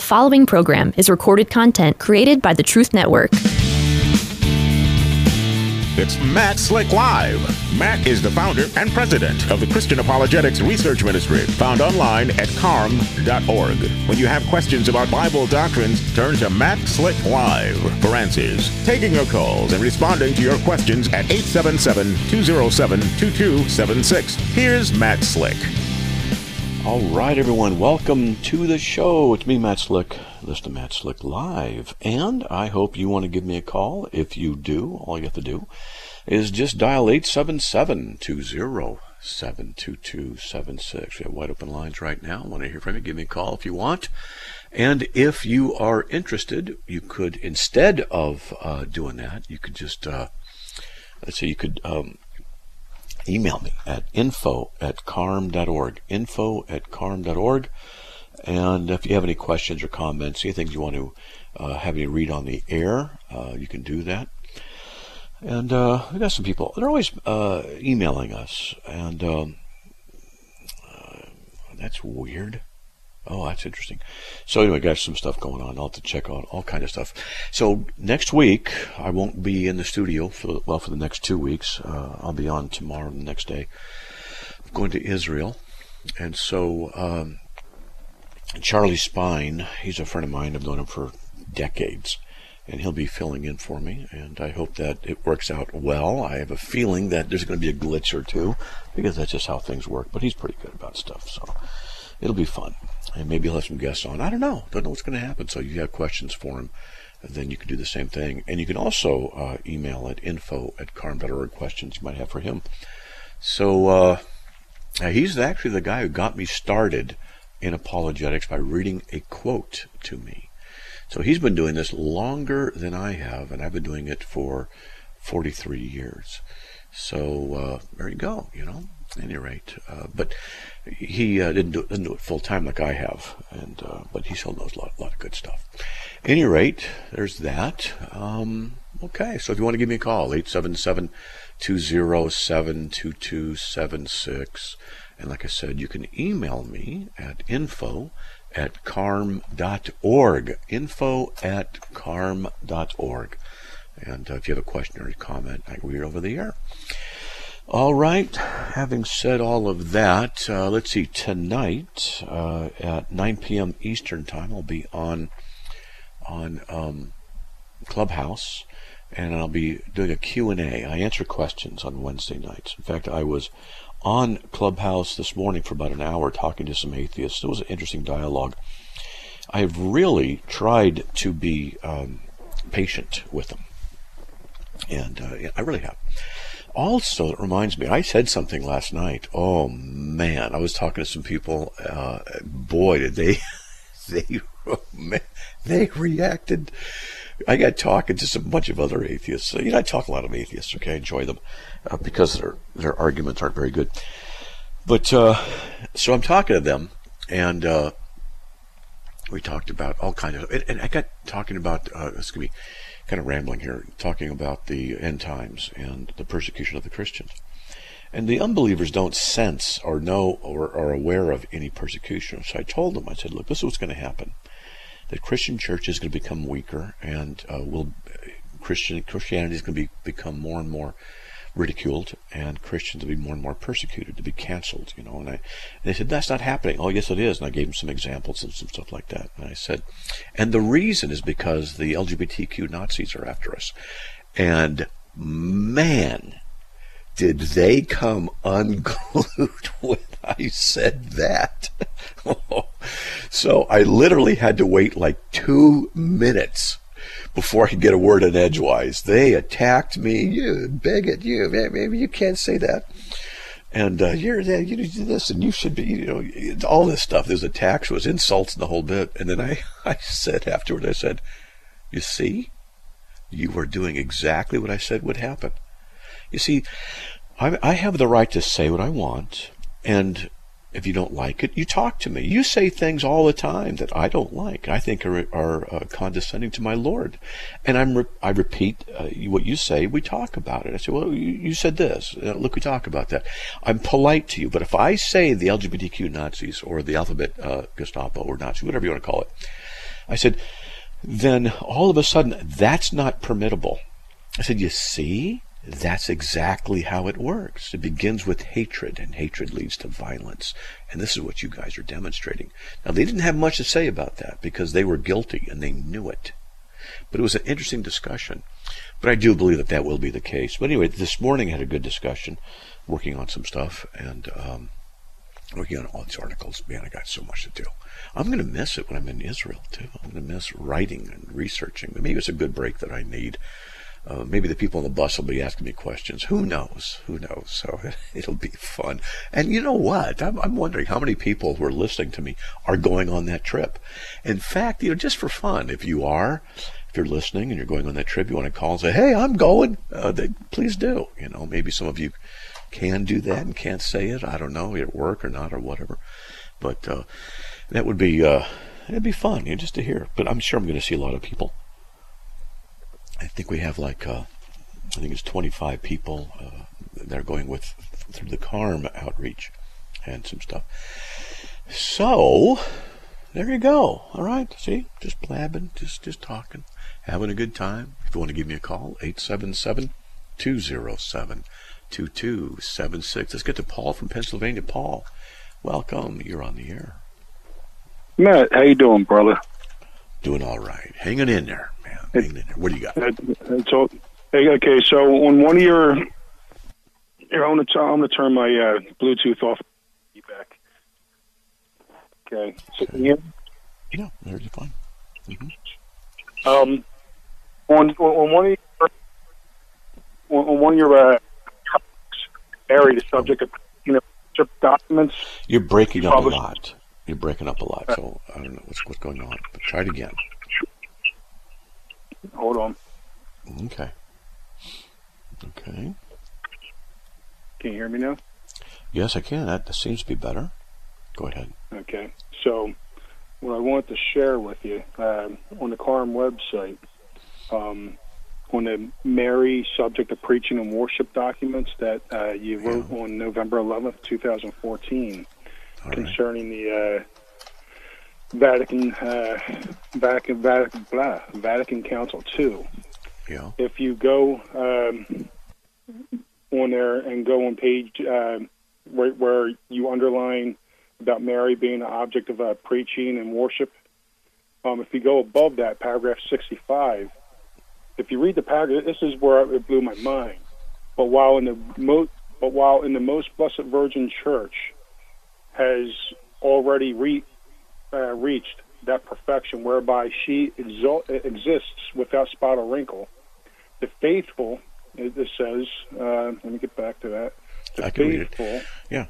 The following program is recorded content created by the Truth Network. It's Matt Slick Live. Matt is the founder and president of the Christian Apologetics Research Ministry, found online at carm.org. When you have questions about Bible doctrines, turn to Matt Slick Live for answers. Taking your calls and responding to your questions at 877 207 2276. Here's Matt Slick. All right, everyone, welcome to the show. It's me, Matt Slick. Listen to Matt Slick Live. And I hope you want to give me a call. If you do, all you have to do is just dial 877 207 We have wide open lines right now. I want to hear from you. Give me a call if you want. And if you are interested, you could, instead of uh, doing that, you could just, uh, let's say you could um, email me at info at carm.org. Info at carm.org. And if you have any questions or comments, anything you want to uh, have me read on the air, uh, you can do that. And uh, we got some people, they're always uh, emailing us. And um, uh, that's weird. Oh, that's interesting. So anyway, got some stuff going on. I'll have to check out all kind of stuff. So next week, I won't be in the studio for well for the next two weeks. Uh, I'll be on tomorrow and the next day. I'm going to Israel, and so um, Charlie Spine, he's a friend of mine. I've known him for decades, and he'll be filling in for me. And I hope that it works out well. I have a feeling that there's going to be a glitch or two because that's just how things work. But he's pretty good about stuff, so it'll be fun and maybe he'll have some guests on. I don't know. Don't know what's going to happen. So you have questions for him, then you can do the same thing. And you can also uh, email at info at carm.org questions you might have for him. So uh, he's actually the guy who got me started in apologetics by reading a quote to me. So he's been doing this longer than I have, and I've been doing it for 43 years. So uh, there you go, you know at any rate. Uh, but he uh, didn't do it, didn't do it full time like I have, and uh, but he still knows a lot, lot of good stuff. Any rate, there's that. Um, okay, so if you want to give me a call, 877 207 2276. And like I said, you can email me at info at carm.org. Info at carm.org. And uh, if you have a question or a comment, I can read over the air. All right. Having said all of that, uh, let's see. Tonight uh, at 9 p.m. Eastern Time, I'll be on on um, Clubhouse, and I'll be doing a Q&A. I answer questions on Wednesday nights. In fact, I was on Clubhouse this morning for about an hour talking to some atheists. It was an interesting dialogue. I've really tried to be um, patient with them, and uh, I really have. Also, it reminds me, I said something last night. Oh man, I was talking to some people. Uh, boy, did they, they, they reacted. I got talking to some bunch of other atheists. You know, I talk a lot of atheists. Okay, I enjoy them uh, because their their arguments aren't very good. But uh, so I'm talking to them, and uh, we talked about all kinds of. And, and I got talking about. Uh, gonna be kind of rambling here, talking about the end times and the persecution of the Christians. And the unbelievers don't sense or know or are aware of any persecution. So I told them, I said, look, this is what's going to happen. The Christian church is going to become weaker, and uh, will Christian Christianity is going to be, become more and more ridiculed and Christians to be more and more persecuted, to be canceled, you know. And, I, and they said, that's not happening. Oh, yes, it is. And I gave them some examples and some stuff like that. And I said, and the reason is because the LGBTQ Nazis are after us. And man, did they come unglued when I said that? so I literally had to wait like two minutes before I could get a word in edgewise. They attacked me. You bigot. You maybe you can't say that. And uh, you're that you do this, and you should be. You know, all this stuff. There's attacks, was insults, and the whole bit. And then I, I said afterward, I said, "You see, you were doing exactly what I said would happen. You see, I, I have the right to say what I want, and if you don't like it, you talk to me. You say things all the time that I don't like. I think are, are uh, condescending to my Lord, and I'm re- I repeat uh, what you say. We talk about it. I say, well, you, you said this. Uh, look, we talk about that. I'm polite to you, but if I say the LGBTQ Nazis or the alphabet uh, Gestapo or Nazi, whatever you want to call it, I said, then all of a sudden, that's not permittable. I said, you see? That's exactly how it works. It begins with hatred, and hatred leads to violence. And this is what you guys are demonstrating. Now, they didn't have much to say about that because they were guilty and they knew it. But it was an interesting discussion. But I do believe that that will be the case. But anyway, this morning I had a good discussion, working on some stuff, and um, working on all these articles. Man, I got so much to do. I'm going to miss it when I'm in Israel too. I'm going to miss writing and researching. Maybe it's a good break that I need. Uh, maybe the people on the bus will be asking me questions. Who knows? Who knows? So it'll be fun. And you know what? I'm, I'm wondering how many people who are listening to me are going on that trip. In fact, you know, just for fun, if you are, if you're listening and you're going on that trip, you want to call and say, "Hey, I'm going." Uh, they, please do. You know, maybe some of you can do that and can't say it. I don't know, at work or not or whatever. But uh, that would be uh, it'd be fun, you know, just to hear. But I'm sure I'm going to see a lot of people. I think we have like uh, I think it's 25 people uh, that are going with through the CARM outreach and some stuff. So there you go. All right, see, just blabbing, just just talking, having a good time. If you want to give me a call, 877 207 2276. Let's get to Paul from Pennsylvania. Paul, welcome. You're on the air. Matt, how you doing, brother? Doing all right. Hanging in there. Hanging in there. What do you got? It's all, okay, so on one of your, here, I'm going to turn my uh, Bluetooth off. Back. Okay. So can you hear? Yeah, there's fine. Mm-hmm. Um, on on one of your on, on one of your uh, area, the subject of you know documents. You're breaking up a lot. You're breaking up a lot, so I don't know what's what's going on. But try it again. Hold on. Okay. Okay. Can you hear me now? Yes, I can. That, that seems to be better. Go ahead. Okay. So, what I want to share with you uh, on the CARM website, um, on the Mary subject of preaching and worship documents that uh, you wrote Yeah. on November 11th, 2014, All right. concerning the uh, Vatican, uh, Vatican, Vatican, blah, Vatican Council II. Yeah. If you go um, on there and go on page uh, right where you underline about Mary being an object of uh, preaching and worship, um, if you go above that, paragraph 65, if you read the paragraph, this is where it blew my mind. But while in the mo- but while in the most blessed Virgin Church has already re- uh, reached that perfection whereby she exul- exists without spot or wrinkle, the faithful, it it says, uh, let me get back to that. The I can read it. Yeah,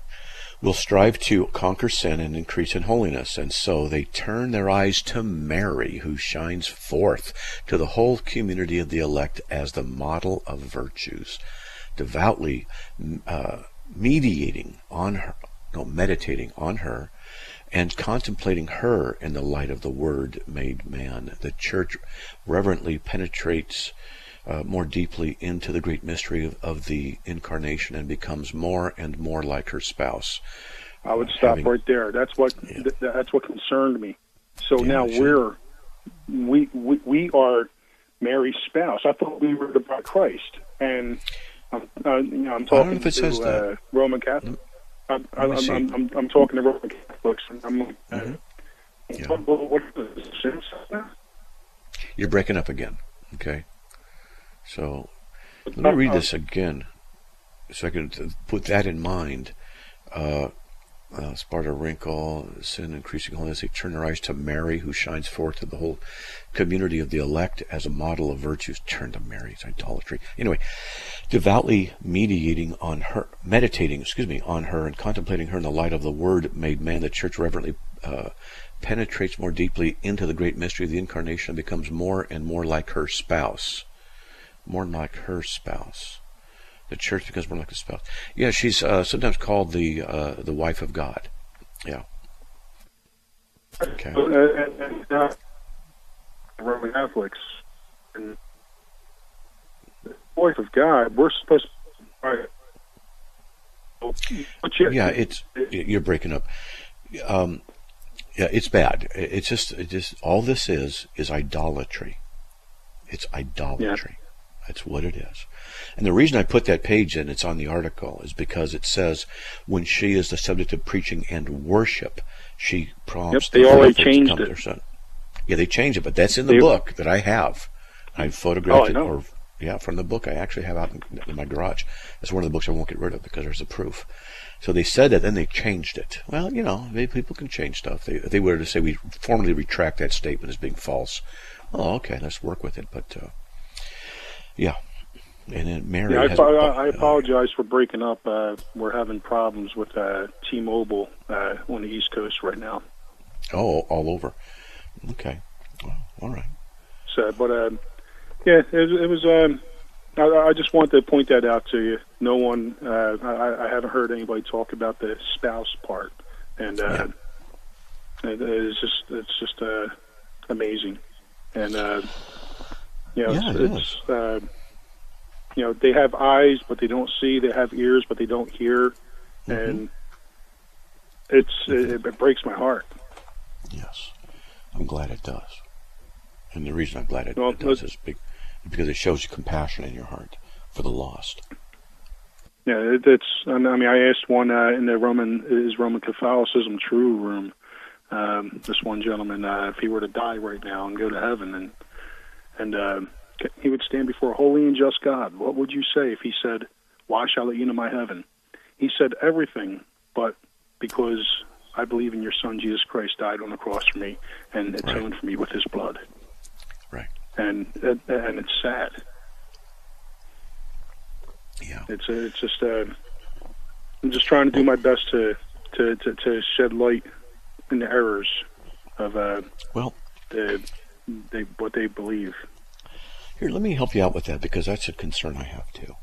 will strive to conquer sin and increase in holiness, and so they turn their eyes to Mary, who shines forth to the whole community of the elect as the model of virtues, devoutly uh, mediating on her, no, meditating on her, and contemplating her in the light of the Word made man. The Church reverently penetrates uh, more deeply into the great mystery of, of the incarnation and becomes more and more like her spouse. I would stop having- right there. That's what Yeah. th- that's what concerned me. So Yeah, now should. we're we, we we are Mary's spouse. I thought we were of Christ, and I'm, uh, you know, I'm talking to. Uh, Roman Catholic. I'm, I'm. I'm, I'm, I'm talking to Roman Catholics. And I'm like, Mhm. Yeah. what, what, what is this? You're breaking up again. Okay. So let me read Uh, this again so I can put that in mind. Uh, uh, Sparta wrinkle, sin, increasing holiness. They turn their eyes to Mary, who shines forth to the whole community of the elect as a model of virtues. Turn to Mary, it's idolatry. Anyway, devoutly mediating on her, meditating, excuse me, on her and contemplating her in the light of the Word made man. The church reverently uh, penetrates more deeply into the great mystery of the incarnation and becomes more and more like her spouse. More like her spouse. The church becomes more like a spouse. Yeah, she's uh, sometimes called the uh, the wife of God. Yeah. Okay. Uh, and, and, uh, Roman Catholics and the voice of God. We're supposed to. Yeah, it's you're breaking up. Um, Yeah, it's bad. It's just, it just all this is is idolatry. It's idolatry. Yeah. That's what it is. And the reason I put that page in, it's on the article, is because it says when she is the subject of preaching and worship, she prompts yep, they already changed it. Son. Yeah, they changed it, but that's in the they, book that I have. I photographed oh, I it, or yeah, from the book I actually have out in, in my garage. That's one of the books I won't get rid of because there's the proof. So they said that, then they changed it. Well, you know, maybe people can change stuff. They, they were to say we formally retract that statement as being false, oh, okay, let's work with it. But uh, yeah, and then Mary. Yeah, I, I, I apologize for breaking up. Uh, we're having problems with uh, T-Mobile uh, on the East Coast right now. Oh, all over. Okay, all right. So, but uh, yeah, it, it was. Um, I, I, just wanted to point that out to you. No one, uh, I, I, haven't heard anybody talk about the spouse part, and uh, yeah. it, it's just, it's just uh, amazing, and uh, you know, yeah, it's, it's uh, you know, they have eyes but they don't see. They have ears but they don't hear, mm-hmm. and it's it, it breaks my heart. Yes, I'm glad it does, and the reason I'm glad it, well, it does is big because it shows you compassion in your heart for the lost. Yeah, it, it's. I mean, I asked one uh, in the Roman is Roman Catholicism true room. Um, this one gentleman, uh, if he were to die right now and go to heaven, and and uh, he would stand before a holy and just God, what would you say if he said, "Why shall I let you into my heaven?" He said everything, but because I believe in your Son Jesus Christ died on the cross for me and atoned right. for me with His blood Right. and and it's sad. Yeah, it's a, it's just uh, I'm just trying to do my best to to, to, to shed light in the errors of uh, well, the, they what they believe. Here, let me help you out with that because that's a concern I have too.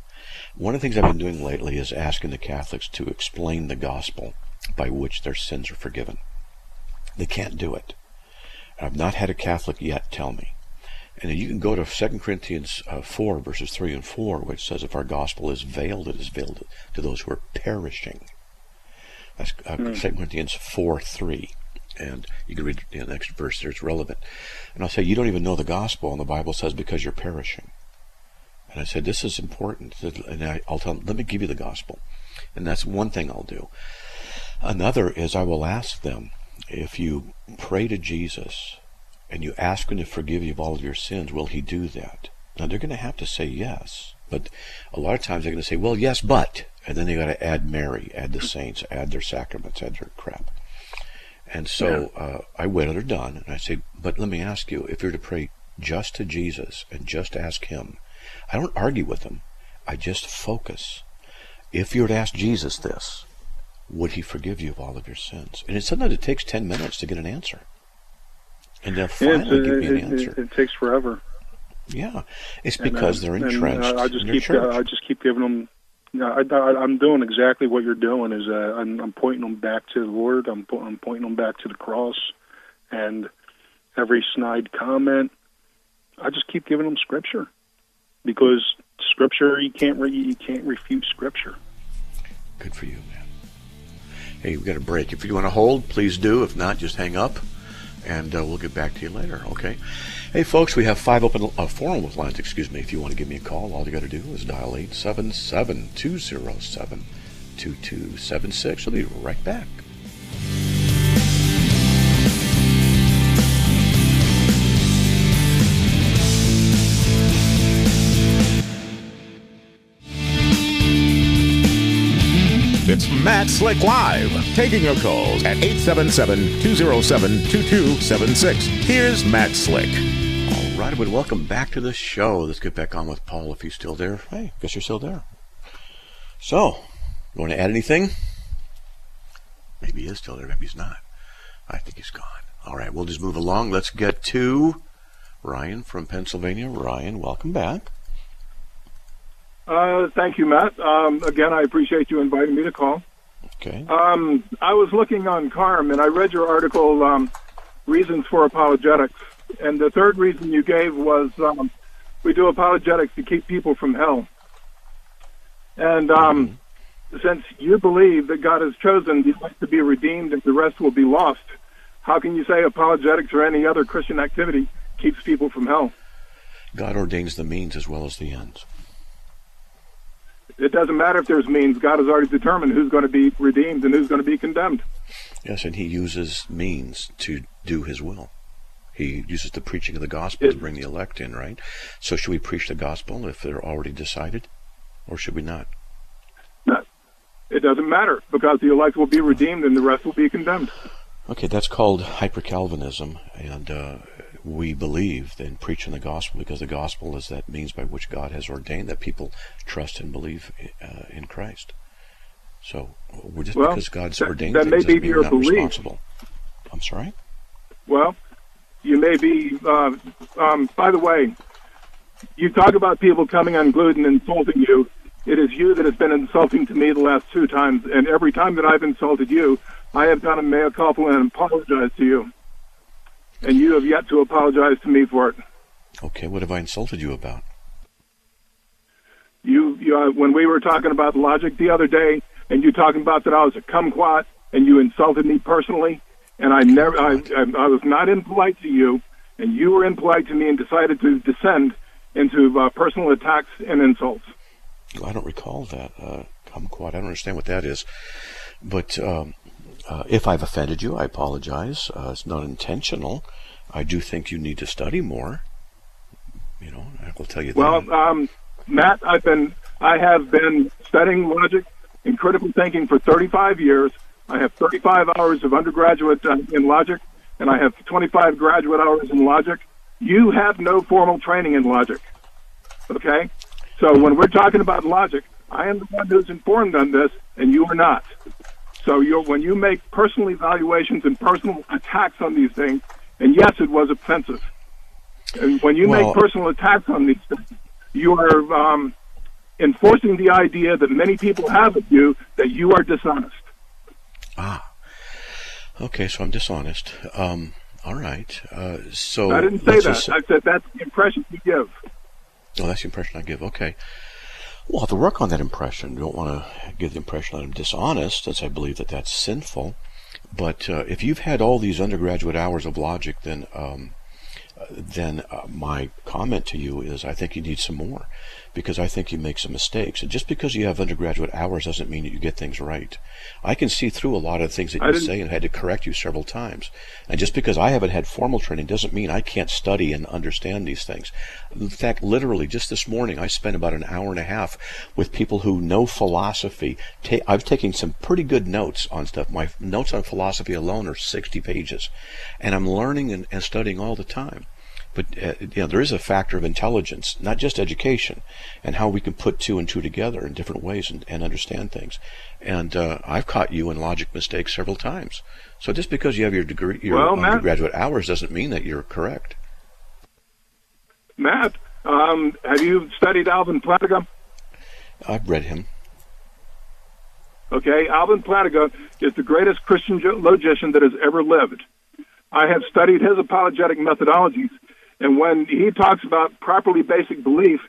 One of the things I've been doing lately is asking the Catholics to explain the gospel by which their sins are forgiven. They can't do it. I've not had a Catholic yet tell me. And you can go to 2 Corinthians uh, 4, verses 3 and 4, which says, If our gospel is veiled, it is veiled to those who are perishing. That's uh, mm. 2 Corinthians 4, 3. And you can read the next verse there, it's relevant. And I'll say, You don't even know the gospel, and the Bible says, because you're perishing. And I said, This is important. And I, I'll tell them, Let me give you the gospel. And that's one thing I'll do. Another is I will ask them, if you pray to Jesus and you ask him to forgive you of all of your sins, will he do that? Now they're going to have to say yes. But a lot of times they're going to say, well, yes, but. And then they got to add Mary, add the saints, add their sacraments, add their crap. And so yeah. uh, I wait till they're done, and I said, but let me ask you, if you're to pray just to Jesus and just ask Him, I don't argue with them. I just focus. If you were to ask Jesus this, would He forgive you of all of your sins? And it, sometimes it takes 10 minutes to get an answer and they'll finally yeah, give me an it, answer. It, it, takes forever. Yeah, it's because and, uh, they're entrenched. Uh, I just keep uh, I just keep giving them. You know, I, am doing exactly what you're doing. Is uh, I'm, I'm, pointing them back to the Lord. I'm, I'm pointing them back to the cross, and every snide comment, I just keep giving them Scripture, because Scripture you can't re, you can't refute Scripture. Good for you, man. Hey, we got a break. If you want to hold, please do. If not, just hang up and uh, we'll get back to you later. Okay. Hey, folks, we have five open, uh, four open lines. Excuse me. If you want to give me a call, all you got to do is dial eight seven seven two zero seven two two seven six. We'll be right back. It's Matt Slick Live, taking your calls at 877-207-2276. Here's Matt Slick. All right, everybody, welcome back to the show. Let's get back on with Paul if he's still there. Hey, guess you're still there. So, you want to add anything? Maybe he is still there, maybe he's not. I think he's gone. All right, we'll just move along. Let's get to Ryan from Pennsylvania. Ryan, welcome back. Uh, thank you, Matt. Um, again, I appreciate you inviting me to call. Okay. Um, I was looking on CARM and I read your article, um, Reasons for Apologetics. And the third reason you gave was um, we do apologetics to keep people from hell. And um, mm-hmm. since you believe that God has chosen the elect to be redeemed and the rest will be lost, How can you say apologetics or any other Christian activity keeps people from hell? God ordains the means as well as the ends. It doesn't matter if there's means. God has already determined who's going to be redeemed and who's going to be condemned. Yes, and he uses means to do his will. He uses the preaching of the gospel It- to bring the elect in, right? So should we preach the gospel if they're already decided? Or should we not? No, It doesn't matter because the elect will be redeemed and the rest will be condemned. Okay, that's called hyper Calvinism, and uh, we believe in preaching the gospel because the gospel is that means by which God has ordained that people trust and believe uh, in Christ. So, we're just Well, because God's that- ordained that things may be your not belief. responsible. I'm sorry. Well, you may be. Uh, um, by the way, you talk about people coming unglued and insulting you. It is you that has been insulting to me the last two times, and every time that I've insulted you, I have done a mea culpa and apologized to you, and you have yet to apologize to me for it. Okay, what have I insulted you about? You, you uh, when we were talking about logic the other day, and you talking about that I was a kumquat, and you insulted me personally, and I never, I, I, I was not impolite to you, and you were impolite to me, and decided to descend into uh, personal attacks and insults. I don't recall that. Uh, kumquat. I don't understand what that is. But um, uh, if I've offended you, I apologize. Uh, it's not intentional. I do think you need to study more. You know, I will tell you Well, that. um, Matt, I've been, I have been studying logic and critical thinking for 35 years. I have 35 hours of undergraduate uh, in logic, and I have 25 graduate hours in logic. You have no formal training in logic. Okay? So when we're talking about logic, I am the one who's informed on this, and you are not. So you're, when you make personal evaluations and personal attacks on these things, and yes, it was offensive. And when you Well- make personal attacks on these things, you are um, enforcing the idea that many people have of you that you are dishonest. ah. Okay, so I'm dishonest. Um, all right. Uh, so I didn't say that. just- I said that's the impression you give. Oh, that's the impression I give. Okay. Well, have to work on that impression. You don't want to give the impression that I'm dishonest, since I believe that that's sinful. But uh, if you've had all these undergraduate hours of logic, then um, uh, then uh, my comment to you is I think you need some more because I think you make some mistakes. And just because you have undergraduate hours doesn't mean that you get things right. I can see through a lot of things that I you say and had to correct you several times. And just because I haven't had formal training doesn't mean I can't study and understand these things. In fact, literally, just this morning, I spent about an hour and a half with people who know philosophy. Ta- I've taken some pretty good notes on stuff. My notes on philosophy alone are 60 pages. And I'm learning and, and studying all the time. But uh, you know, there is a factor of intelligence, not just education, and how we can put two and two together in different ways and, and understand things. And uh, I've caught you in logic mistakes several times. So just because you have your degree, your Well, Matt- undergraduate hours, doesn't mean that you're correct. Matt, um, have you studied Alvin Plantinga? I've read him. Okay, Alvin Plantinga is the greatest Christian logician that has ever lived. I have studied his apologetic methodologies, and when he talks about properly basic belief,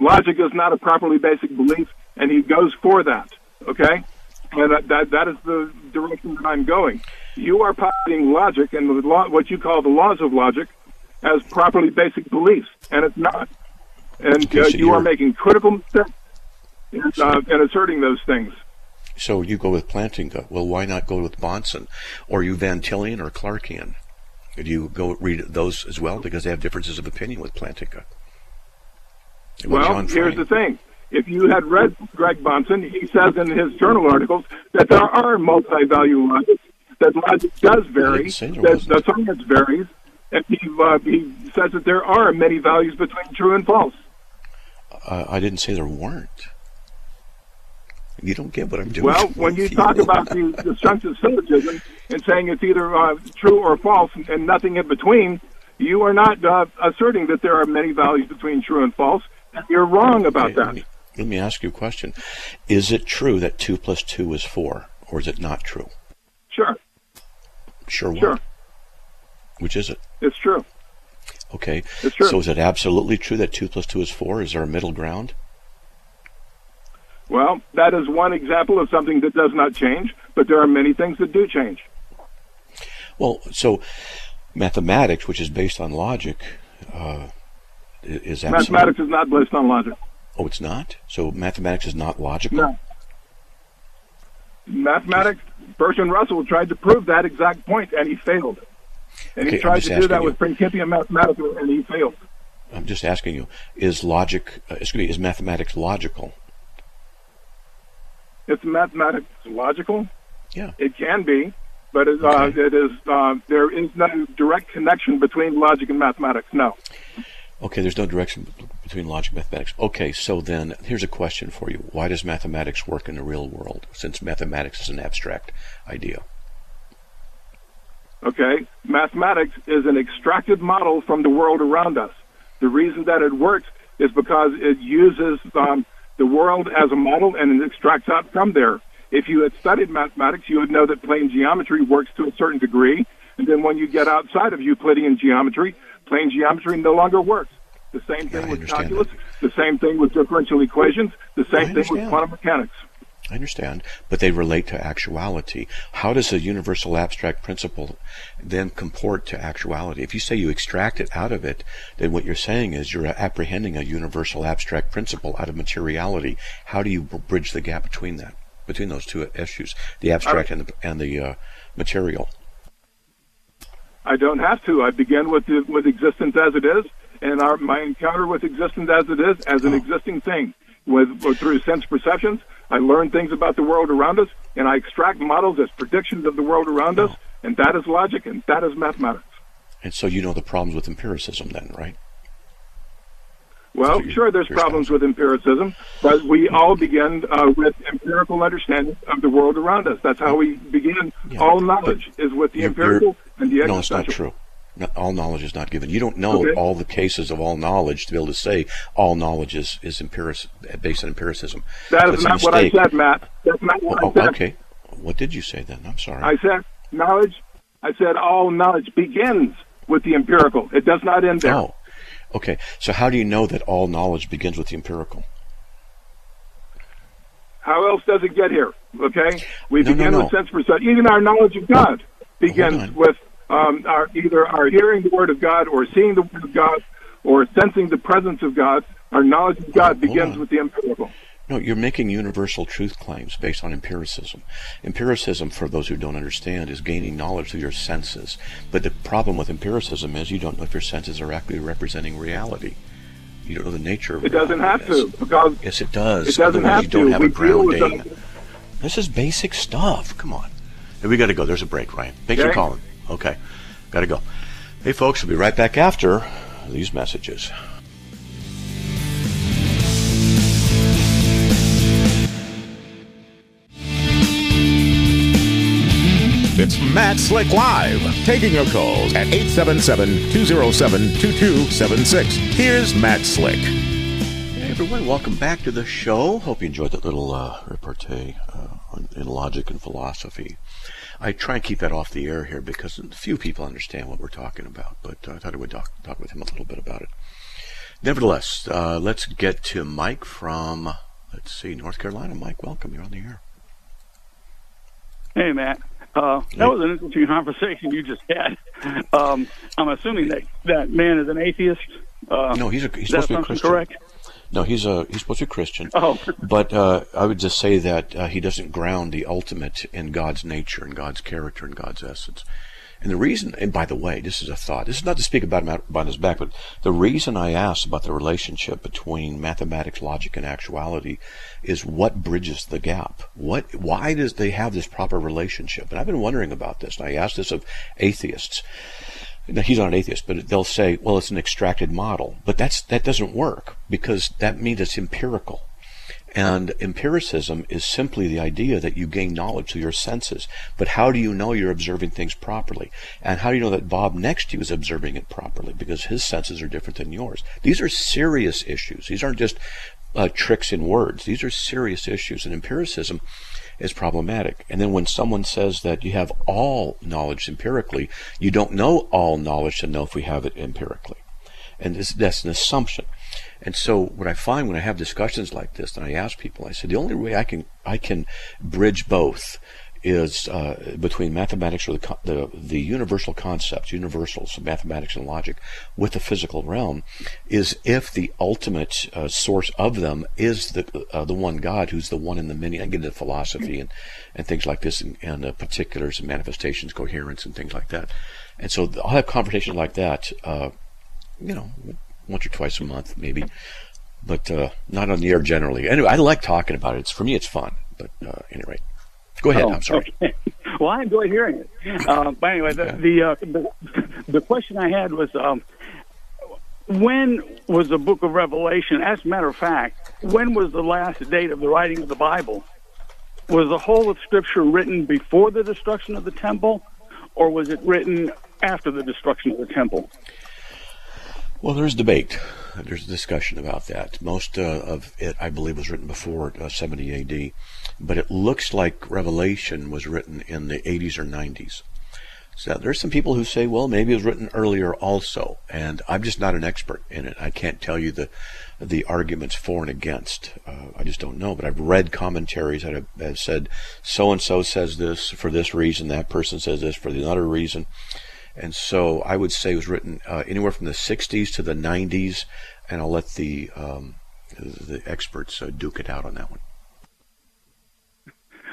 logic is not a properly basic belief, and he goes for that. Okay, and that that, that is the direction that I'm going. You are positing logic and the law, what you call the laws of logic, as properly basic beliefs, and it's not. And uh, you are making critical mistakes in, uh, in asserting those things. So you go with Plantinga. Well, why not go with Bahnsen, or you Van Tillian or Clarkian? Do you go read those as well because they have differences of opinion with Plantinga? What Well, here's the thing. If you had read Greg Bahnsen, he says in his journal articles that there are multi-value logics, that logic does vary, that the science varies, and he, uh, he says that there are many values between true and false. Uh, I didn't say there weren't. You don't get what I'm doing. Well, when you talk about the disjunctive syllogism and saying it's either uh, true or false and nothing in between, you are not uh, asserting that there are many values between true and false. You're wrong about Okay, let that. me, let me ask you a question: Is it true that two plus two is four, or is it not true? Sure, Sure. What? sure, Which is it? it's true. Okay. It's true. So is it absolutely true that two plus two is four? Is there a middle ground? Well, that is one example of something that does not change, but there are many things that do change. Well, so mathematics, which is based on logic, uh, is absolute. Mathematics is not based on logic. Oh, it's not. So mathematics is not logical. No. Mathematics. Bertrand Russell tried to prove that exact point, and he failed. And Okay, he tried to do that asking with Principia Mathematica, and he failed. I'm just asking you: Is logic? Uh, excuse me. Is mathematics logical? It's mathematics logical. Yeah. It can be, but it, uh, Okay. it is uh, there is no direct connection between logic and mathematics. No. Okay, there's no direction between logic and mathematics. Okay, so then here's a question for you. Why does mathematics work in the real world since mathematics is an abstract idea? Okay, mathematics is an extracted model from the world around us. The reason that it works is because it uses um, the world as a model and it extracts out from there. If you had studied mathematics, you would know that plane geometry works to a certain degree, and then when you get outside of Euclidean geometry, plane geometry no longer works. The same thing with calculus, the same thing with differential equations, the same thing with quantum mechanics. I understand, but they relate to actuality. How does a universal abstract principle then comport to actuality? If you say you extract it out of it, then what you're saying is you're apprehending a universal abstract principle out of materiality. How do you bridge the gap between that, between those two issues, the abstract and the, and the uh, material? I don't have to. I begin with the, with existence as it is, and our, my encounter with existence as it is as an existing thing. With, with through sense perceptions, I learn things about the world around us, and I extract models as predictions of the world around us, and that is logic, and that is mathematics. And so you know the problems with empiricism, then, right? Well, sure, there's problems with empiricism, but we all begin uh, with empirical understanding of the world around us. That's how we begin. Yeah, all knowledge is with the empirical and the No, it's not true. Not, all knowledge is not given. You don't know Okay. all the cases of all knowledge to be able to say all knowledge is, is empiric, based on empiricism. That That's not what I said, Matt. That's not what Oh, I said. okay. What did you say then? I'm sorry. I said knowledge. I said all knowledge begins with the empirical. It does not end there. Oh, okay. So how do you know that all knowledge begins with the empirical? How else does it get here? Okay, we No, no, begin no. with sense perception. Even our knowledge of God begins with um, our either our hearing the word of God or seeing the word of God or sensing the presence of God. Our knowledge of God begins with the empirical. No, you're making universal truth claims based on empiricism. Empiricism, for those who don't understand, is gaining knowledge through your senses. But the problem with empiricism is you don't know if your senses are actually representing reality. You don't know the nature of It It doesn't have to because Yes, it does. It doesn't Otherwise have you don't to. have We a grounding. This is basic stuff. Come on. Hey, we got to go. There's a break, Ryan. Thanks for Okay. calling. Okay. Got to go. Hey, folks, we'll be right back after these messages. It's Matt Slick Live, taking your calls at 877-207-2276. Here's Matt Slick. Hey, everyone. Welcome back to the show. Hope you enjoyed that little uh, repartee uh, in logic and philosophy. I try and keep that off the air here because few people understand what we're talking about, but uh, I thought I would talk, talk with him a little bit about it. Nevertheless, uh, let's get to Mike from, let's see, North Carolina. Mike, welcome. You're on the air. Hey, Matt. Uh, that was an interesting conversation you just had. Um, I'm assuming that that man is an atheist. Uh, No, he's a, he's supposed to be a Christian. correct? No, he's a he's supposed to be Christian. Oh, But uh, I would just say that uh, he doesn't ground the ultimate in God's nature and God's character and God's essence. And the reason, and by the way, this is a thought. This is not to speak about him behind his back, but the reason I asked about the relationship between mathematics, logic, and actuality is what bridges the gap. What? Why does they have this proper relationship? And I've been wondering about this. And I asked this of atheists. Now, he's not an atheist, but they'll say, well, it's an extracted model. But that's that doesn't work because that means it's empirical. And empiricism is simply the idea that you gain knowledge through your senses. But how do you know you're observing things properly? And how do you know that Bob next to you is observing it properly? Because his senses are different than yours. These are serious issues. These aren't just uh, tricks in words. These are serious issues. And empiricism is problematic. And then when someone says that you have all knowledge empirically, you don't know all knowledge to know if we have it empirically. And this, that's an assumption. And so what I find when I have discussions like this, and I ask people, I said the only way I can I can bridge both is uh, between mathematics or the, the the universal concepts, universals, of mathematics and logic, with the physical realm, is if the ultimate uh, source of them is the uh, the one God, who's the one in the many. I get into philosophy and, and things like this, and, and uh, particulars and manifestations, coherence, and things like that. And so I'll have conversations like that, uh, you know, once or twice a month, maybe, but uh, not on the air generally. Anyway, I like talking about it. It's for me, it's fun. But uh, anyway. Go ahead. Oh, I'm sorry. Okay. Well, I enjoy hearing it. Uh, but anyway, the the, uh, the the question I had was, um, when was the Book of Revelation? As a matter of fact, when was the last date of the writing of the Bible? Was the whole of Scripture written before the destruction of the temple, or was it written after the destruction of the temple? Well, there's debate. There's discussion about that. Most uh, of it, I believe, was written before uh, 70 AD, but it looks like Revelation was written in the 80s or 90s. So there's some people who say, well, maybe it was written earlier also, and I'm just not an expert in it. I can't tell you the the arguments for and against. Uh, I just don't know. But I've read commentaries that have, have said so and so says this for this reason, that person says this for another reason. And so I would say it was written uh, anywhere from the 60s to the 90s, and I'll let the um, the experts uh, duke it out on that one.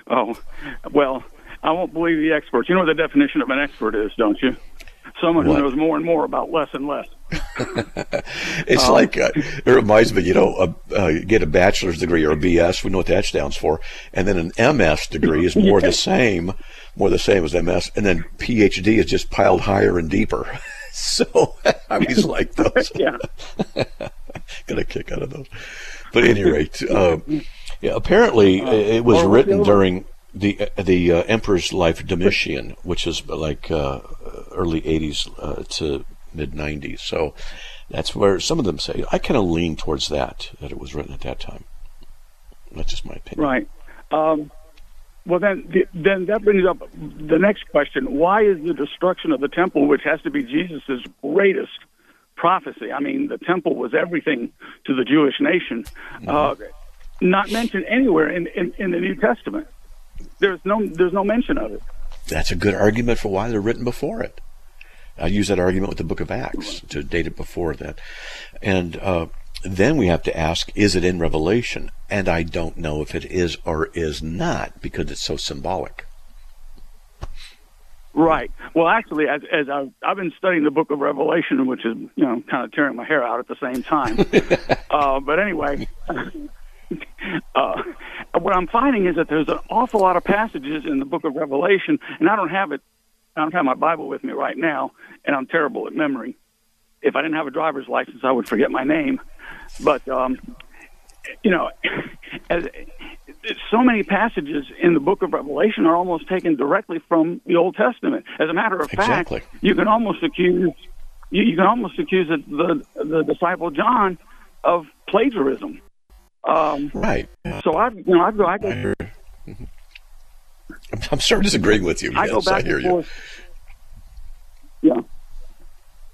Oh, well, I won't believe the experts. You know what the definition of an expert is, don't you? Someone What? who knows more and more about less and less. It's Um, like uh, it reminds me, you know, uh, uh, get a bachelor's degree or a BS. We know what that stands for, and then an MS degree is more the same, more the same as MS, and then PhD is just piled higher and deeper. so I always like those. Yeah. Got a kick out of those. But at any rate, uh, yeah, apparently Uh, it was written during the the uh, emperor's life Domitian, which is like uh, early '80s uh, to mid '90s. So that's where some of them say. I kind of lean towards that that it was written at that time. That's just my opinion. Right. Um, well, then, then that brings up the next question: Why is the destruction of the temple, which has to be Jesus' greatest prophecy? I mean, the temple was everything to the Jewish nation. Uh, not mentioned anywhere in, in, in the New Testament. There's no there's no mention of it. That's a good argument for why they're written before it. I use that argument with the Book of Acts to date it before that, and uh, then we have to ask: Is it in Revelation? And I don't know if it is or is not because it's so symbolic. Right. Well, actually, as, as I've, I've been studying the Book of Revelation, which is you know kind of tearing my hair out at the same time. uh, but anyway, uh, what I'm finding is that there's an awful lot of passages in the Book of Revelation, and I don't have it. I don't have my Bible with me right now, and I'm terrible at memory. If I didn't have a driver's license, I would forget my name. But um, you know, as, so many passages in the book of Revelation are almost taken directly from the Old Testament. As a matter of Exactly. fact, you can almost accuse you, you can almost accuse the, the disciple John of plagiarism. Um, Right. so I've you know, I go, I go, I'm, I'm sort of disagreeing with you. I go yes, I back hear and you. Yeah.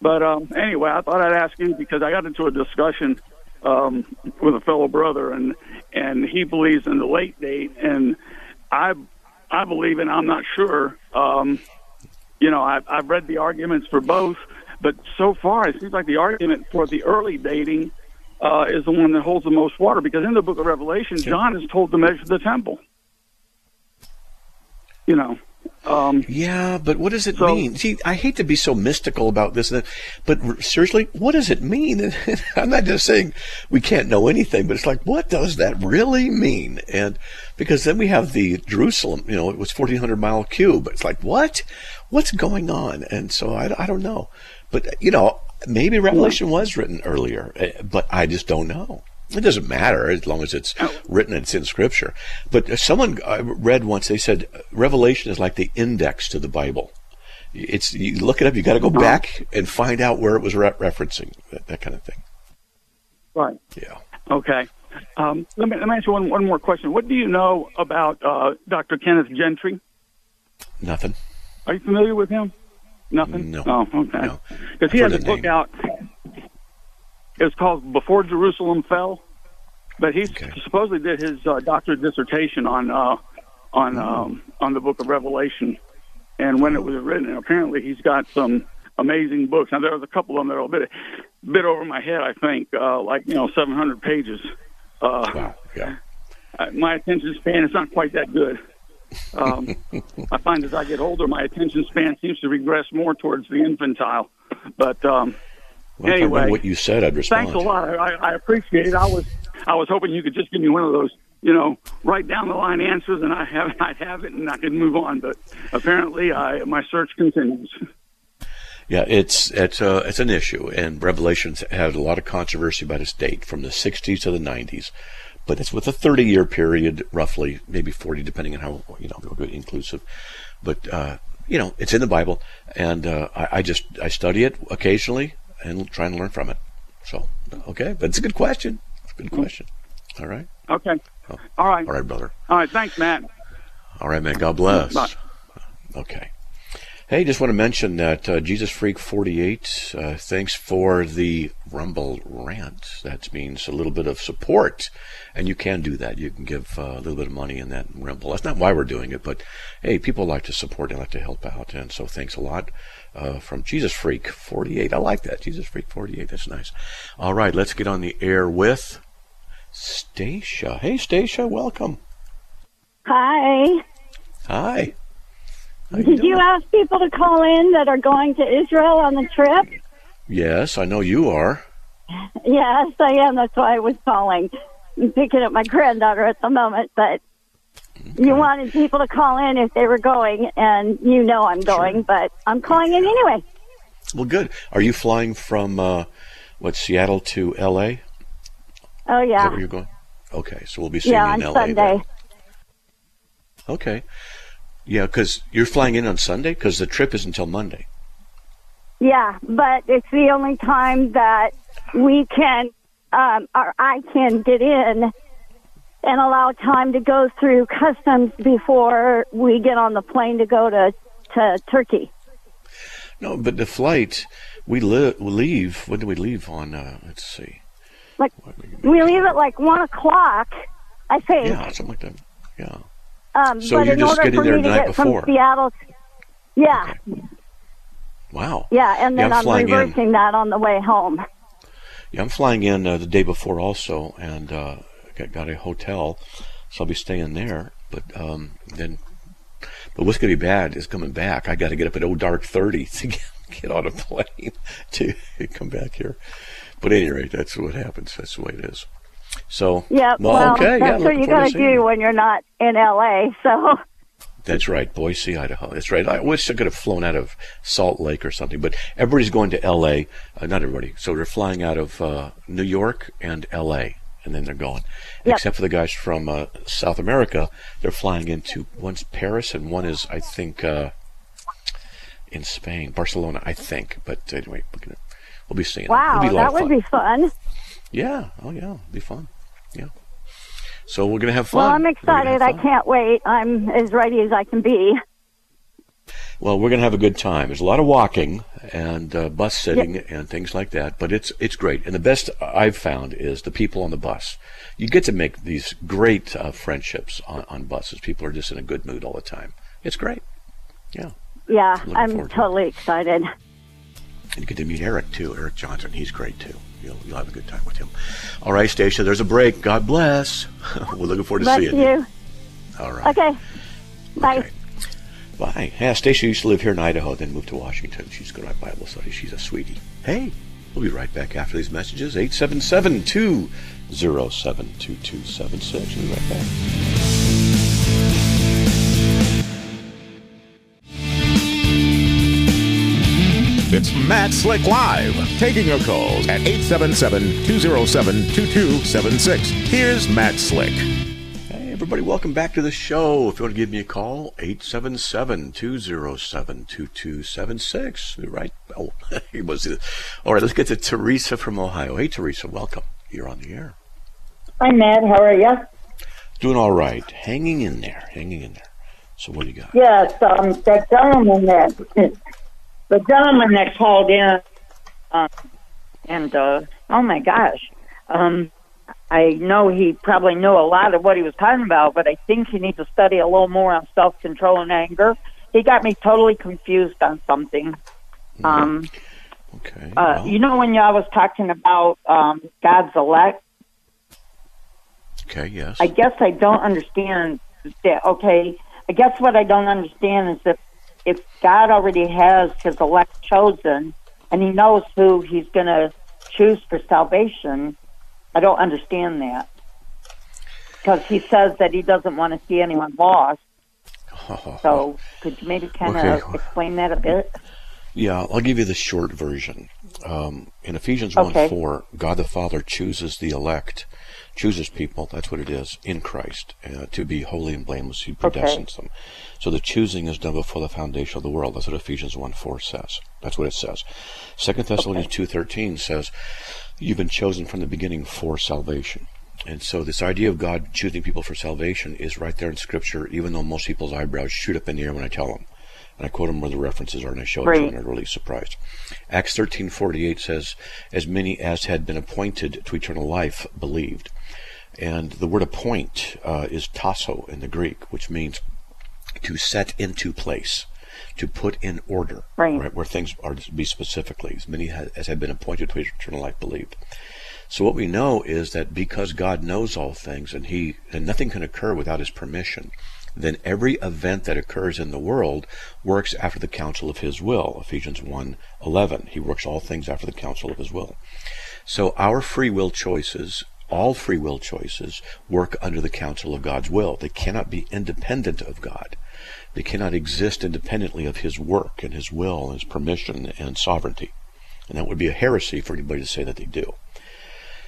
But um, anyway, I thought I'd ask you because I got into a discussion um, with a fellow brother, and and he believes in the late date, and I I believe, and I'm not sure. Um, you know, I've, I've read the arguments for both, but so far it seems like the argument for the early dating uh, is the one that holds the most water because in the Book of Revelation, John is told to measure the temple. You know. Um, Yeah, but what does it So- mean? See, I hate to be so mystical about this, but seriously, what does it mean? I'm not just saying we can't know anything, but it's like, what does that really mean? And because then we have the Jerusalem, you know, it was 1400 mile cube. But it's like, what? What's going on? And so I, I don't know. But, you know, maybe Revelation was written earlier, eh, but I just don't know. It doesn't matter as long as it's written and it's in Scripture. But uh, someone I read once, they said Revelation is like the index to the Bible. It's you look it up, you got to go back and find out where it was re- referencing that, that kind of thing. right. Yeah. Okay. Um, let me let me ask you one one more question. What do you know about uh, Dr. Kenneth Gentry? Nothing. Are you familiar with him? Nothing. No. Oh, okay. No. Because he has a book name. out. It's called Before Jerusalem Fell, but he Okay. supposedly did his uh, doctorate dissertation on uh, on um, on the Book of Revelation, and when it was written. And apparently, he's got some amazing books. Now, there was a couple of them that are a bit bit over my head. I think, uh, like you know, 700 pages. Uh, Wow. Yeah. my attention span is not quite that good. Um, I find as I get older, my attention span seems to regress more towards the infantile. But um, Well, if I remember Anyway, what you said, I'd respond. thanks a lot. I, I appreciate it. I was I was hoping you could just give me one of those, you know, right down the line answers, and I have I'd have it, and I could move on. But apparently, I my search continues. Yeah, it's it's uh, it's an issue, and Revelations had a lot of controversy about its date from the 60s to the 90s, but it's with a 30 year period, roughly, maybe 40, depending on how you know we're inclusive. But uh, you know, it's in the Bible, and uh, I, I just I study it occasionally and try and learn from it. So okay, but it's a good question. It's a good question. All right, Okay. Oh. All right. all right, brother. All right. Thanks, Matt. All right, man. God bless. Bye. Okay. Hey, just want to mention that uh, Jesus Freak 48, uh, thanks for the Rumble rant. That means a little bit of support. And you can do that. You can give uh, a little bit of money in that Rumble. That's not why we're doing it, but hey, people like to support and like to help out. And so thanks a lot uh, from Jesus Freak 48. I like that. Jesus Freak 48. That's nice. All right, let's get on the air with Stacia. Hey, Stacia, welcome. Hi. Hi. Did you ask people to call in that are going to Israel on the trip? Yes, I know you are. Yes, I am. That's why I was calling. I'm picking up my granddaughter at the moment, but you wanted people to call in if they were going, and you know I'm going, but I'm calling in anyway. Well, good. Are you flying from uh, what Seattle to L.A.? Oh Is yeah, that where you're going? Okay, so we'll be seeing yeah, you on in L.A. Sunday. then. Okay. Yeah, because you're flying in on Sunday because the trip is until Monday. Yeah, but it's the only time that we can, um, or I can get in and allow time to go through customs before we get on the plane to go to to Turkey. No, but the flight we li- leave. When do we leave on? Uh, let's see. Like we- we leave at like one o'clock, I think. Yeah, something like that. Yeah. Um, So but you're in just order getting for there me to the night get from before. Seattle, yeah, Wow. yeah, and Yeah, then I'm I'm flying in. reversing that on the way home. Yeah, I'm flying in uh, the day before also, and uh, got, got a hotel, so I'll be staying there. But um, then, but what's going to be bad is coming back. I got to get up at oh dark thirty to get, get on a plane to come back here. But at any rate, that's what happens. That's the way it is. So Yeah, well, well, okay, yeah, that's what you got to do when you're not in LA. So That's right, Boise, Idaho. That's right. I wish I could have flown out of Salt Lake or something, but everybody's going to L.A. Uh, not everybody. So they're flying out of uh, New York and L.A. and then they're going. Yep. Except for the guys from uh, South America, they're flying into one's Paris and one is, I think, uh, in Spain, Barcelona, I think. But anyway, we're gonna, we'll be seeing. wow, be that would be fun. Yeah. Oh yeah, it'll be fun. Yeah. So we're gonna have fun. Well, I'm We're gonna have excited. I can't wait. I'm as ready as I can be. Well, we're going to have a good time. There's a lot of walking and uh, bus sitting and things like that, but it's it's great. And the best I've found is the people on the bus. You get to make these great uh, friendships on, on buses. People are just in a good mood all the time. It's great. Yeah. Yeah, I'm to it. totally excited. And you get to meet Eric too, Eric Johnson. He's great too. You'll, you'll have a good time with him. All right, Stacia, there's a break. God bless. We're looking forward to Bless seeing you. you. All right. Okay. Bye. Okay. Bye. Yeah, Stacia used to live here in Idaho, then moved to Washington. She's good at Bible study. She's a sweetie. Hey, we'll be right back after these messages. 877 207 2276. We'll be right back. It's Matt Slick Live, taking your calls at 877-207-2276. Here's Matt Slick. Hey, everybody, welcome back to the show. If you want to give me a call, 877 207 2276. Be right. Oh, he was. All right, let's get to Teresa from Ohio. Hey, Teresa, welcome. You're on the air. Hi, Matt. How are you? Doing all right. Hanging in there. Hanging in there. So, what do you got? Yes, um, that gentleman that the gentleman that called in, um, and uh, oh my gosh, um, I know he probably knew a lot of what he was talking about, but I think he needs to study a little more on self control and anger. He got me totally confused on something. Um, Okay. uh, well, you know, when y'all was talking about um, God's elect, okay. Yes. I guess I don't understand that. Okay, I guess what I don't understand is that if God already has His elect chosen, and He knows who He's going to choose for salvation, I don't understand that because He says that He doesn't want to see anyone lost. So, could you maybe kind of Okay. explain that a bit? Yeah, I'll give you the short version. Um, in Ephesians Okay. 1 4, God the Father chooses the elect, chooses people, that's what it is, in Christ, uh, to be holy and blameless. He Okay. predestines them. So the choosing is done before the foundation of the world. That's what Ephesians 1 4 says. That's what it says. Second Thessalonians two thirteen says, You've been chosen from the beginning for salvation. And so this idea of God choosing people for salvation is right there in Scripture, even though most people's eyebrows shoot up in the air when I tell them. And I quote them where the references are, and I show it to Right. them, and they're really surprised. Acts thirteen forty eight says, "As many as had been appointed to eternal life believed." And the word "appoint" uh, is tasso in the Greek, which means to set into place, to put in order, Right. where things are to be specifically. As many as have been appointed to eternal life believed. So what we know is that because God knows all things, and He and nothing can occur without His permission, then every event that occurs in the world works after the counsel of His will. Ephesians 1, 11. He works all things after the counsel of His will. So our free will choices, all free will choices, work under the counsel of God's will. They cannot be independent of God. They cannot exist independently of His work and His will and His permission and sovereignty. And that would be a heresy for anybody to say that they do.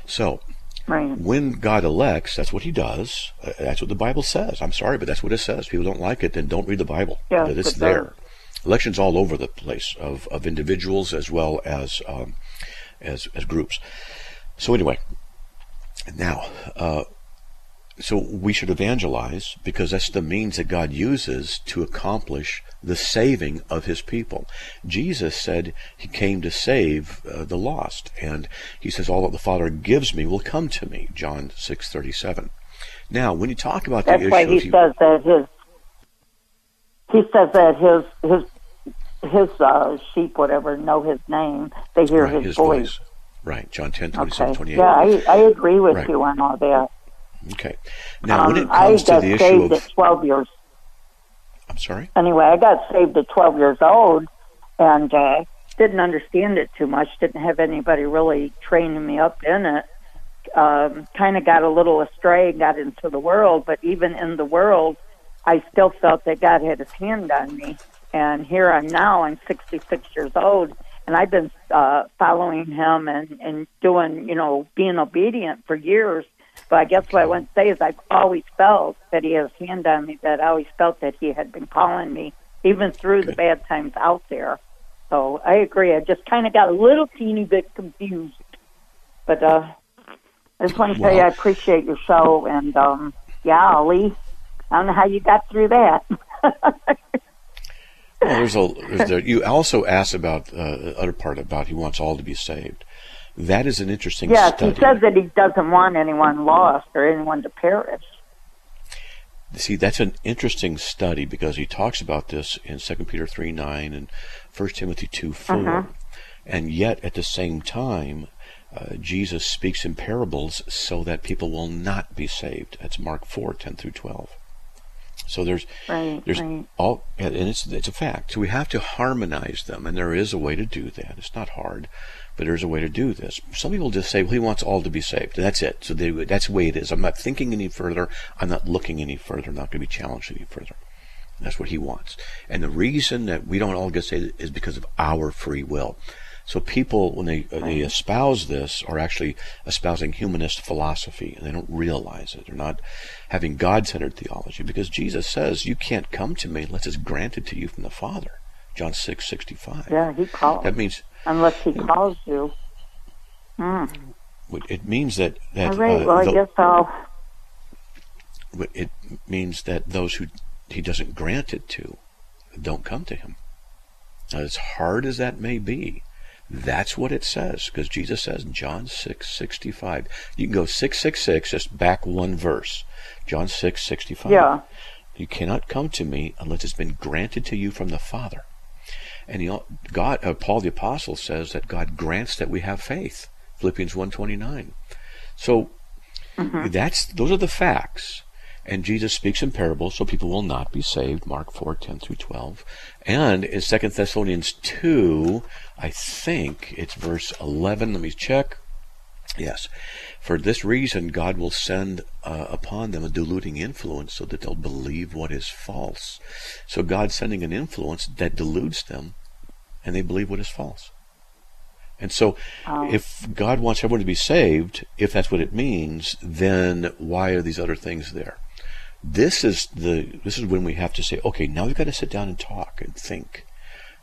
So, Right. when God elects, that's what He does. Uh, That's what the Bible says. I'm sorry, but that's what it says. People don't like it, then don't read the Bible. Yes, That it's it there. Elections all over the place of, of individuals as well as um, as as groups. So anyway, now, uh, so we should evangelize because that's the means that God uses to accomplish the saving of His people. Jesus said He came to save uh, the lost, and He says, "All that the Father gives me will come to me." John six thirty seven. Now, when you talk about the That's issue, why he you- says that his he says that his his his uh, sheep, whatever, know his name. They hear right, his, voice. right? John 10, Okay. 27, 28. Yeah, I, I agree with Right. you on all that. Okay. Now, when Um, it comes I to the issue saved of, at 12 years. I'm sorry. Anyway, I got saved at 12 years old and uh, didn't understand it too much. Didn't have anybody really training me up in it. Um, kind of got a little astray, got into the world, but even in the world, I still felt that God had His hand on me. And here I'm now. I'm 66 years old, and I've been uh, following Him and and doing, you know, being obedient for years. I guess what I want to say is I've always felt that He has His hand on me. That I always felt that He had been calling me, even through the bad times out there. So I agree. I just kind of got a little teeny bit confused, but uh, I just want to tell you I appreciate your show, and um, yeah, Lee, I don't know how you got through that. Well, there's a, there's there, you also asked about uh, the other part about he wants all to be saved. That is an interesting yes, study. he says that he doesn't want anyone lost or anyone to perish. See, that's an interesting study because he talks about this in 2 Peter 3 9 and 1 Timothy 2 4. Uh-huh. And yet, at the same time, uh, Jesus speaks in parables so that people will not be saved. That's Mark 4 10 through 12. So there's Right, there's right. all and it's it's a fact. So we have to harmonize them, and there is a way to do that. It's not hard, but there's a way to do this. Some people just say, "Well, he wants all to be saved." That's it. So they, that's the way it is. I'm not thinking any further. I'm not looking any further. I'm not going to be challenged any further. That's what he wants. And the reason that we don't all get saved is because of our free will. So people, when they, uh, they espouse this, are actually espousing humanist philosophy, and they don't realize it. They're not having God-centered theology, because Jesus says, "You can't come to me unless it's granted to you from the Father." John six sixty five. Yeah, he calls That means unless he calls you. Hmm. it means that that All right. uh, well, I guess I'll. it means that those who he doesn't grant it to don't come to him. Now, as hard as that may be, That's what it says, because Jesus says in John 6, 65. You can go 666, just back one verse. John 6, 65. Yeah. You cannot come to me unless it's been granted to you from the Father. And know, God, uh, Paul the Apostle says that God grants that we have faith. Philippians 1.29. So that's those are the facts. And Jesus speaks in parables, so people will not be saved. Mark 4, 10 through 12. And in 2 Thessalonians 2, I think it's verse 11. Let me check. Yes. For this reason, God will send uh, upon them a deluding influence so that they'll believe what is false. So God's sending an influence that deludes them, and they believe what is false. And so, if God wants everyone to be saved, if that's what it means, then why are these other things there? This is the this is when we have to say, okay, now we've got to sit down and talk and think.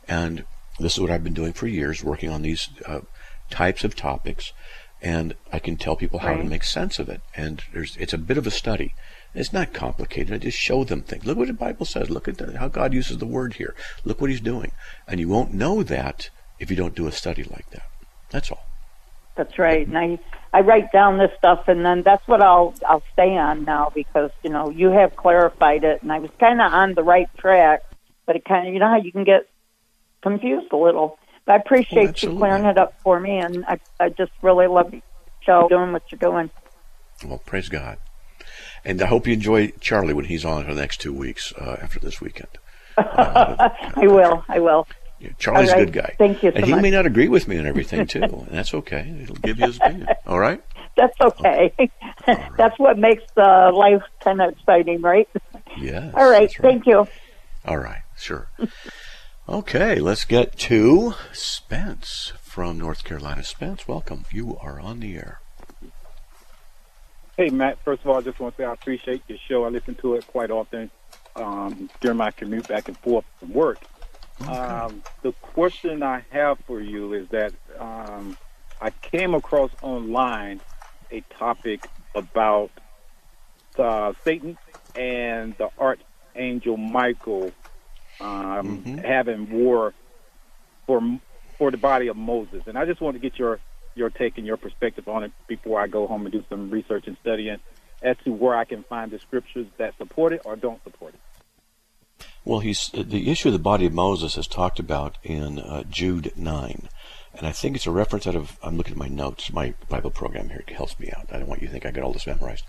And this is what I've been doing for years, working on these uh, types of topics, and I can tell people how to make sense of it. And there's it's a bit of a study. It's not complicated. I just show them things. Look what the Bible says. Look at the, how God uses the word here. Look what He's doing, and you won't know that if you don't do a study like that. That's all. That's right. And I I write down this stuff, and then that's what I'll I'll stay on now because you know you have clarified it, and I was kind of on the right track, but it kind of you know how you can get confused a little. But I appreciate you clearing it up for me, and I I just really love you show, doing what you're doing. Well, praise God. And I hope you enjoy Charlie when he's on for the next two weeks uh, after this weekend. I will. I will. Yeah, Charlie's All a good guy. Thank you so and he much. may not agree with me on everything, too. and that's okay. He'll give you his opinion. All right? That's okay. that's what makes uh, life kind of exciting, right? Yes. All right. that's Thank you. All right. Sure. Okay, let's get to Spence from North Carolina. Spence, welcome. You are on the air. Hey, Matt. First of all, I just want to say I appreciate your show. I listen to it quite often um, during my commute back and forth from work. Um, the question I have for you is that um, I came across online a topic about uh, Satan and the archangel Michael um, Mhm. having war for for the body of Moses, and I just want to get your your take and your perspective on it before I go home and do some research and studying as to where I can find the scriptures that support it or don't support it. Well, he's the issue of the body of Moses is talked about in uh, Jude nine, and I think it's a reference out of. I'm looking at my notes. My Bible program here helps me out. I don't want you to think I got all this memorized.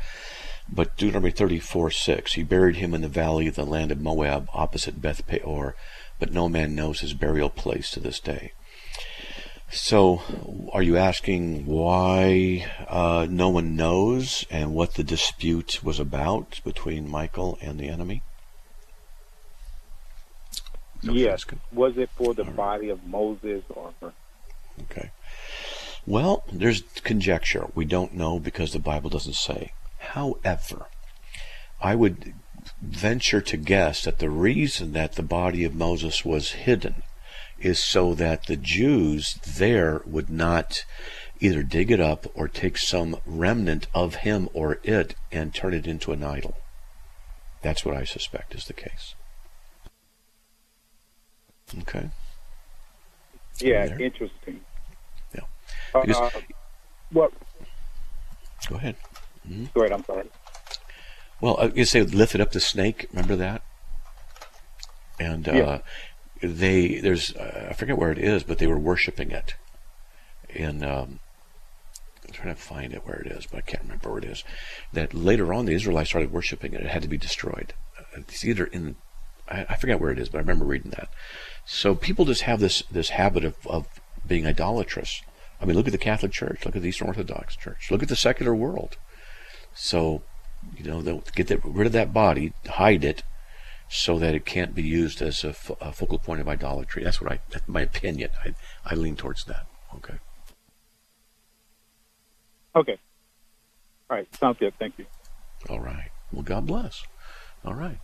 But Deuteronomy thirty four six. He buried him in the valley of the land of Moab, opposite Beth Peor, but no man knows his burial place to this day. So, are you asking why uh, no one knows and what the dispute was about between Michael and the enemy? Is that what you're Yes. Was it for the All right. body of Moses or for Okay. Well, there's conjecture. We don't know because the Bible doesn't say. However, I would venture to guess that the reason that the body of Moses was hidden is so that the Jews there would not either dig it up or take some remnant of him or it and turn it into an idol. That's what I suspect is the case. Okay. yeah, interesting. Yeah. Uh, Because- what? Go ahead. Go ahead. I'm sorry. Well, you say lifted up the snake. Remember that? And uh, Yeah. they there's uh, I forget where it is, but they were worshiping it. In um, I'm trying to find it where it is, but I can't remember where it is. That later on the Israelites started worshiping it. It had to be destroyed. Uh, It's either in I, I forget where it is, but I remember reading that. So people just have this this habit of, of being idolatrous. I mean, look at the Catholic Church. Look at the Eastern Orthodox Church. Look at the secular world. So you know, they'll get that, rid of that body, hide it, so that it can't be used as a, focal point of idolatry. That's what I, that's my opinion. I, I lean towards that. Okay. Okay. All right. Sounds good. Thank you. All right. Well, God bless. All right.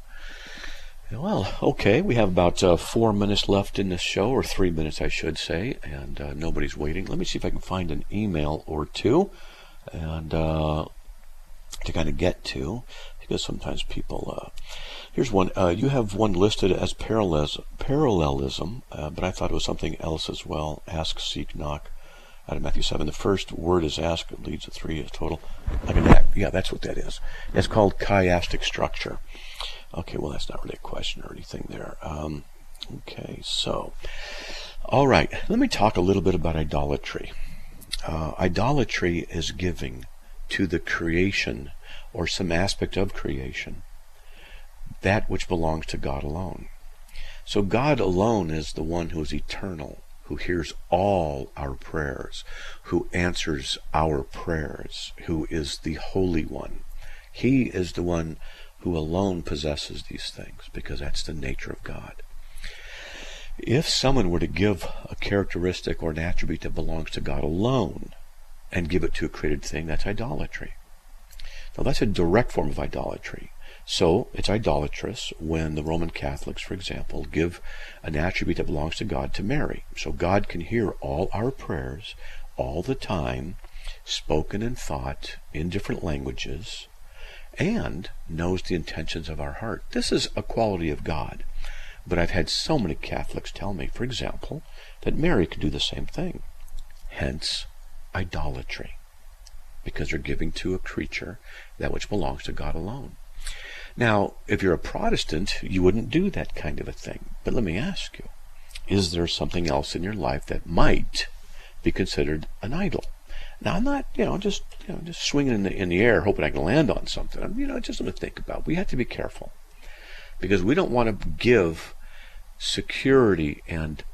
Well, okay. We have about uh, four minutes left in this show, or three minutes, I should say, and uh, nobody's waiting. Let me see if I can find an email or two, and uh, to kind of get to. because sometimes people. Uh, here's one. Uh, you have one listed as parallelism, parallelism uh, but I thought it was something else as well. Ask, seek, knock. Out of Matthew 7, the first word is ask, it leads to three, is total. Like act. Yeah, that's what that is. It's called chiastic structure. Okay, well, that's not really a question or anything there. Um, okay, so, all right, let me talk a little bit about idolatry. Uh, idolatry is giving to the creation or some aspect of creation that which belongs to God alone. So God alone is the one who is eternal, who hears all our prayers, who answers our prayers, who is the Holy One. He is the one who alone possesses these things because that's the nature of God. If someone were to give a characteristic or an attribute that belongs to God alone and give it to a created thing, that's idolatry. Now, that's a direct form of idolatry. So it's idolatrous when the Roman Catholics, for example, give an attribute that belongs to God to Mary. So God can hear all our prayers all the time, spoken and thought in different languages, and knows the intentions of our heart. This is a quality of God. But I've had so many Catholics tell me, for example, that Mary could do the same thing. Hence, idolatry. Because you're giving to a creature that which belongs to God alone. Now, if you're a Protestant, you wouldn't do that kind of a thing. But let me ask you, is there something else in your life that might be considered an idol? Now, I'm not, you know, just you know, just swinging in the in the air, hoping I can land on something. I'm, you know, just something to think about. We have to be careful because we don't want to give security and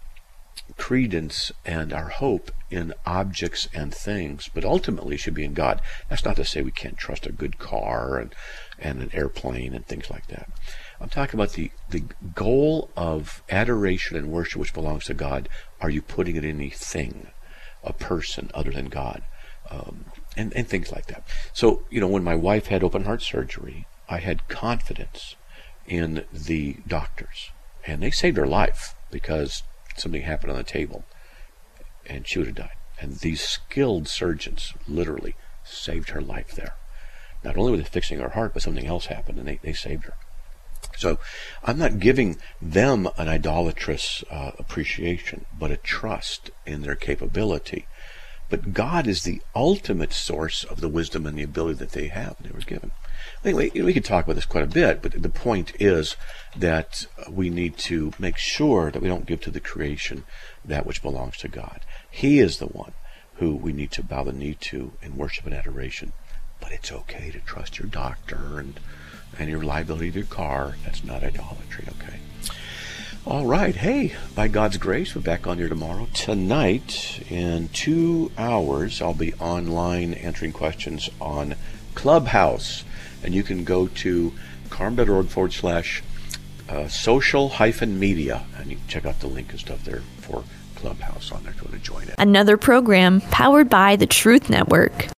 credence and our hope in objects and things, but ultimately should be in God. That's not to say we can't trust a good car and, and an airplane and things like that. I'm talking about the, the goal of adoration and worship which belongs to God. Are you putting it in anything, a person other than God? Um, and, and things like that. So, you know, when my wife had open heart surgery, I had confidence in the doctors. And they saved her life because something happened on the table and she would have died. And these skilled surgeons literally saved her life there. Not only were they fixing her heart, but something else happened and they, they saved her. So I'm not giving them an idolatrous uh, appreciation, but a trust in their capability. But God is the ultimate source of the wisdom and the ability that they have, they were given. Anyway, we could talk about this quite a bit, but the point is that we need to make sure that we don't give to the creation that which belongs to God. He is the one who we need to bow the knee to in worship and adoration. But it's okay to trust your doctor and, and your liability of your car. That's not idolatry, okay? All right. Hey, by God's grace, we're back on here tomorrow. Tonight, in two hours, I'll be online answering questions on Clubhouse and you can go to carm.org forward slash uh, social hyphen media and you can check out the link and stuff there for Clubhouse on there to join it. Another program powered by the Truth Network.